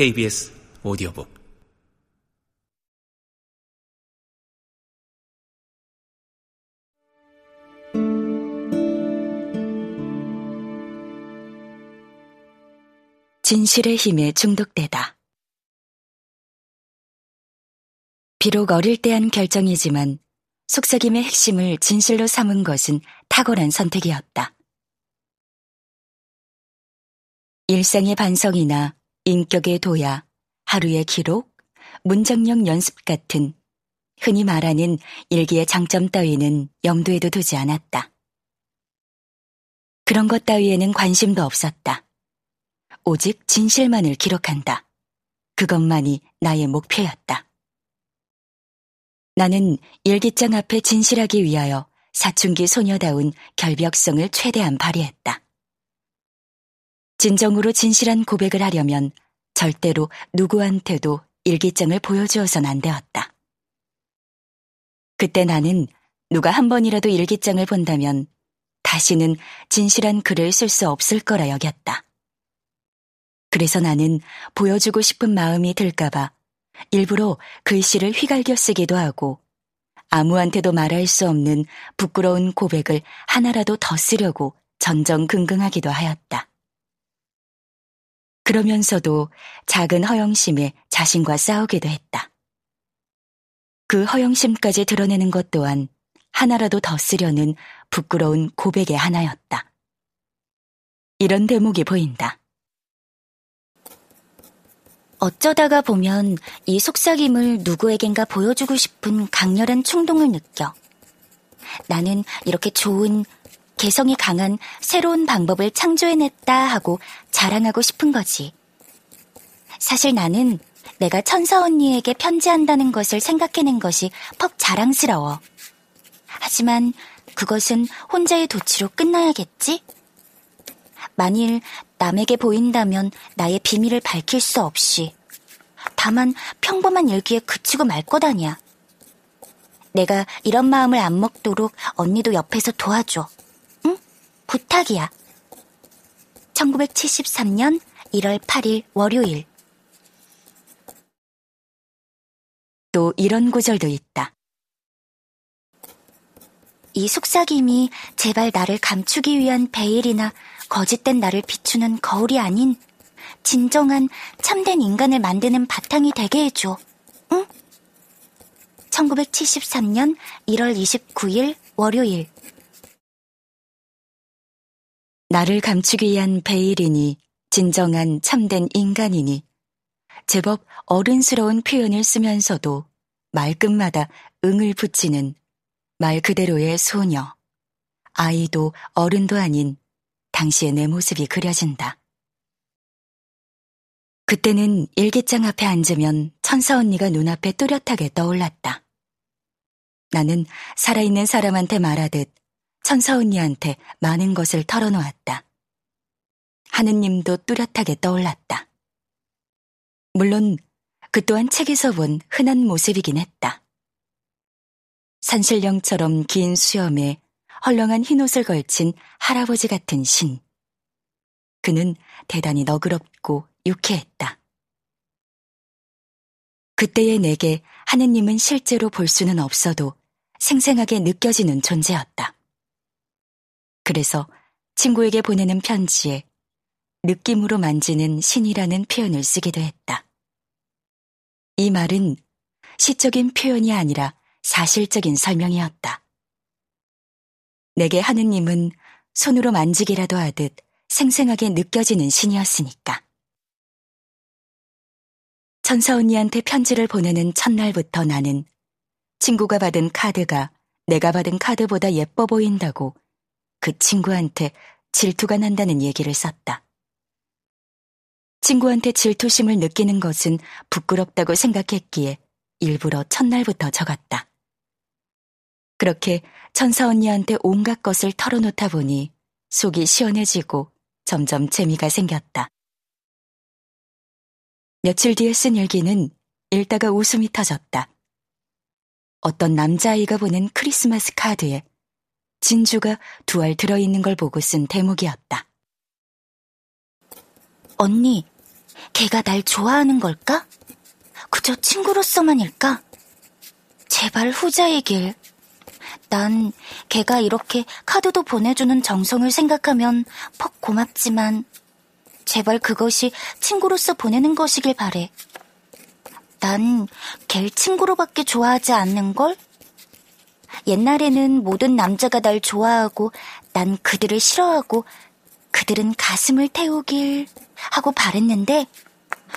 KBS 오디오북 진실의 힘에 중독되다. 비록 어릴 때 한 결정이지만 속삭임의 핵심을 진실로 삼은 것은 탁월한 선택이었다. 일상의 반성이나 인격의 도야, 하루의 기록, 문장력 연습 같은 흔히 말하는 일기의 장점 따위는 염두에도 두지 않았다. 그런 것 따위에는 관심도 없었다. 오직 진실만을 기록한다. 그것만이 나의 목표였다. 나는 일기장 앞에 진실하기 위하여 사춘기 소녀다운 결벽성을 최대한 발휘했다. 진정으로 진실한 고백을 하려면 절대로 누구한테도 일기장을 보여주어선 안 되었다. 그때 나는 누가 한 번이라도 일기장을 본다면 다시는 진실한 글을 쓸 수 없을 거라 여겼다. 그래서 나는 보여주고 싶은 마음이 들까봐 일부러 글씨를 휘갈겨 쓰기도 하고 아무한테도 말할 수 없는 부끄러운 고백을 하나라도 더 쓰려고 전전긍긍하기도 하였다. 그러면서도 작은 허영심에 자신과 싸우기도 했다. 그 허영심까지 드러내는 것 또한 하나라도 더 쓰려는 부끄러운 고백의 하나였다. 이런 대목이 보인다. 어쩌다가 보면 이 속삭임을 누구에겐가 보여주고 싶은 강렬한 충동을 느껴. 나는 이렇게 좋은 개성이 강한 새로운 방법을 창조해냈다 하고 자랑하고 싶은 거지. 사실 나는 내가 천사 언니에게 편지한다는 것을 생각해낸 것이 퍽 자랑스러워. 하지만 그것은 혼자의 도치로 끝나야겠지? 만일 남에게 보인다면 나의 비밀을 밝힐 수 없이 다만 평범한 일기에 그치고 말 것 아니야. 내가 이런 마음을 안 먹도록 언니도 옆에서 도와줘. 부탁이야. 1973년 1월 8일 월요일. 또 이런 구절도 있다. 이 속삭임이 제발 나를 감추기 위한 베일이나 거짓된 나를 비추는 거울이 아닌 진정한 참된 인간을 만드는 바탕이 되게 해줘. 응? 1973년 1월 29일 월요일. 나를 감추기 위한 베일이니 진정한 참된 인간이니 제법 어른스러운 표현을 쓰면서도 말끝마다 응을 붙이는 말 그대로의 소녀, 아이도 어른도 아닌 당시의 내 모습이 그려진다. 그때는 일기장 앞에 앉으면 천사 언니가 눈앞에 뚜렷하게 떠올랐다. 나는 살아있는 사람한테 말하듯 천사 언니한테 많은 것을 털어놓았다. 하느님도 뚜렷하게 떠올랐다. 물론 그 또한 책에서 본 흔한 모습이긴 했다. 산신령처럼 긴 수염에 헐렁한 흰옷을 걸친 할아버지 같은 신. 그는 대단히 너그럽고 유쾌했다. 그때의 내게 하느님은 실제로 볼 수는 없어도 생생하게 느껴지는 존재였다. 그래서 친구에게 보내는 편지에 느낌으로 만지는 신이라는 표현을 쓰기도 했다. 이 말은 시적인 표현이 아니라 사실적인 설명이었다. 내게 하느님은 손으로 만지기라도 하듯 생생하게 느껴지는 신이었으니까. 천사 언니한테 편지를 보내는 첫날부터 나는 친구가 받은 카드가 내가 받은 카드보다 예뻐 보인다고 그 친구한테 질투가 난다는 얘기를 썼다. 친구한테 질투심을 느끼는 것은 부끄럽다고 생각했기에 일부러 첫날부터 적었다. 그렇게 천사 언니한테 온갖 것을 털어놓다 보니 속이 시원해지고 점점 재미가 생겼다. 며칠 뒤에 쓴 일기는 읽다가 웃음이 터졌다. 어떤 남자아이가 보낸 크리스마스 카드에 진주가 두 알 들어있는 걸 보고 쓴 대목이었다. 언니, 걔가 날 좋아하는 걸까? 그저 친구로서만일까? 제발 후자이길. 난 걔가 이렇게 카드도 보내주는 정성을 생각하면 퍽 고맙지만 제발 그것이 친구로서 보내는 것이길 바래. 난 걔를 친구로밖에 좋아하지 않는 걸? 옛날에는 모든 남자가 날 좋아하고 난 그들을 싫어하고 그들은 가슴을 태우길 하고 바랬는데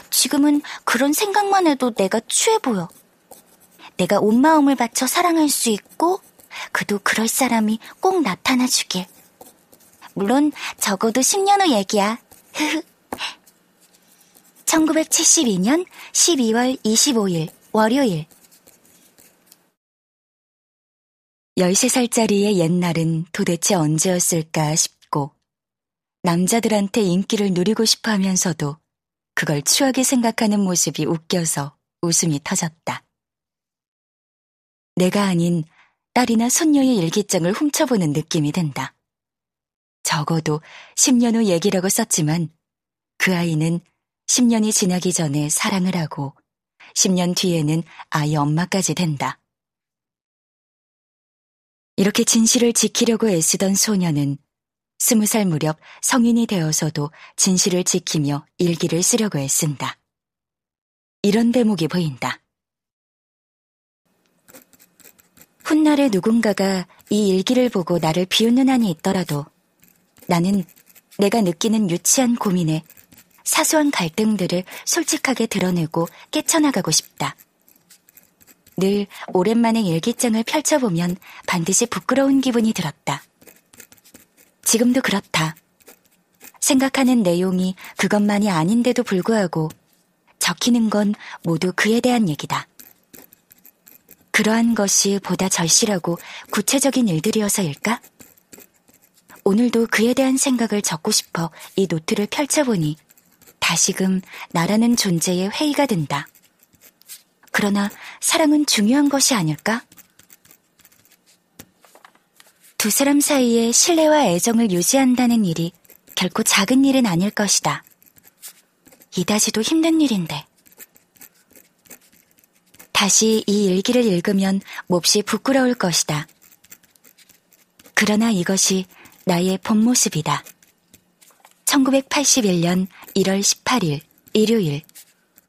지금은 그런 생각만 해도 내가 취해 보여. 내가 온 마음을 바쳐 사랑할 수 있고 그도 그럴 사람이 꼭 나타나 주길. 물론 적어도 10년 후 얘기야. 1972년 12월 25일 월요일 13살짜리의 옛날은 도대체 언제였을까 싶고 남자들한테 인기를 누리고 싶어 하면서도 그걸 추하게 생각하는 모습이 웃겨서 웃음이 터졌다. 내가 아닌 딸이나 손녀의 일기장을 훔쳐보는 느낌이 든다. 적어도 10년 후 얘기라고 썼지만 그 아이는 10년이 지나기 전에 사랑을 하고 10년 뒤에는 아이 엄마까지 된다. 이렇게 진실을 지키려고 애쓰던 소녀는 스무 살 무렵 성인이 되어서도 진실을 지키며 일기를 쓰려고 애쓴다. 이런 대목이 보인다. 훗날에 누군가가 이 일기를 보고 나를 비웃는 한이 있더라도 나는 내가 느끼는 유치한 고민에 사소한 갈등들을 솔직하게 드러내고 깨쳐나가고 싶다. 늘 오랜만에 일기장을 펼쳐보면 반드시 부끄러운 기분이 들었다. 지금도 그렇다. 생각하는 내용이 그것만이 아닌데도 불구하고 적히는 건 모두 그에 대한 얘기다. 그러한 것이 보다 절실하고 구체적인 일들이어서일까? 오늘도 그에 대한 생각을 적고 싶어 이 노트를 펼쳐보니 다시금 나라는 존재에 회의가 든다. 그러나 사랑은 중요한 것이 아닐까? 두 사람 사이에 신뢰와 애정을 유지한다는 일이 결코 작은 일은 아닐 것이다. 이다지도 힘든 일인데. 다시 이 일기를 읽으면 몹시 부끄러울 것이다. 그러나 이것이 나의 본 모습이다. 1981년 1월 18일 일요일